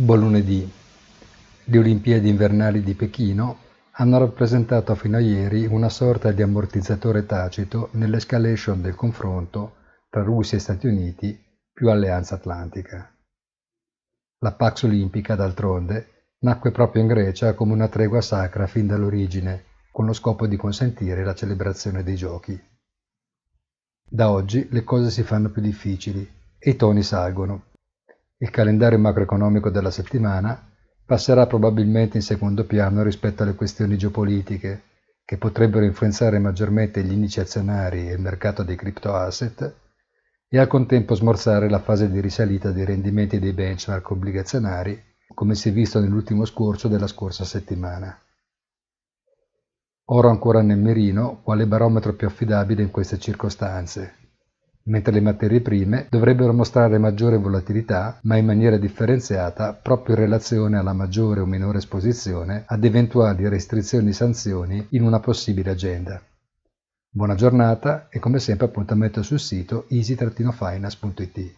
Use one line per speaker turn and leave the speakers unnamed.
Buon lunedì. Le Olimpiadi invernali di Pechino hanno rappresentato fino a ieri una sorta di ammortizzatore tacito nell'escalation del confronto tra Russia e Stati Uniti più Alleanza Atlantica. La Pax Olimpica, d'altronde, nacque proprio in Grecia come una tregua sacra fin dall'origine, con lo scopo di consentire la celebrazione dei giochi. Da oggi le cose si fanno più difficili e i toni salgono. Il calendario macroeconomico della settimana passerà probabilmente in secondo piano rispetto alle questioni geopolitiche, che potrebbero influenzare maggiormente gli indici azionari e il mercato dei crypto-asset, e al contempo smorzare la fase di risalita dei rendimenti dei benchmark obbligazionari, come si è visto nell'ultimo scorcio della scorsa settimana. Oro ancora nel mirino, quale barometro più affidabile in queste circostanze, mentre le materie prime dovrebbero mostrare maggiore volatilità, ma in maniera differenziata proprio in relazione alla maggiore o minore esposizione ad eventuali restrizioni e sanzioni in una possibile agenda. Buona giornata e come sempre appuntamento sul sito easy-finance.it.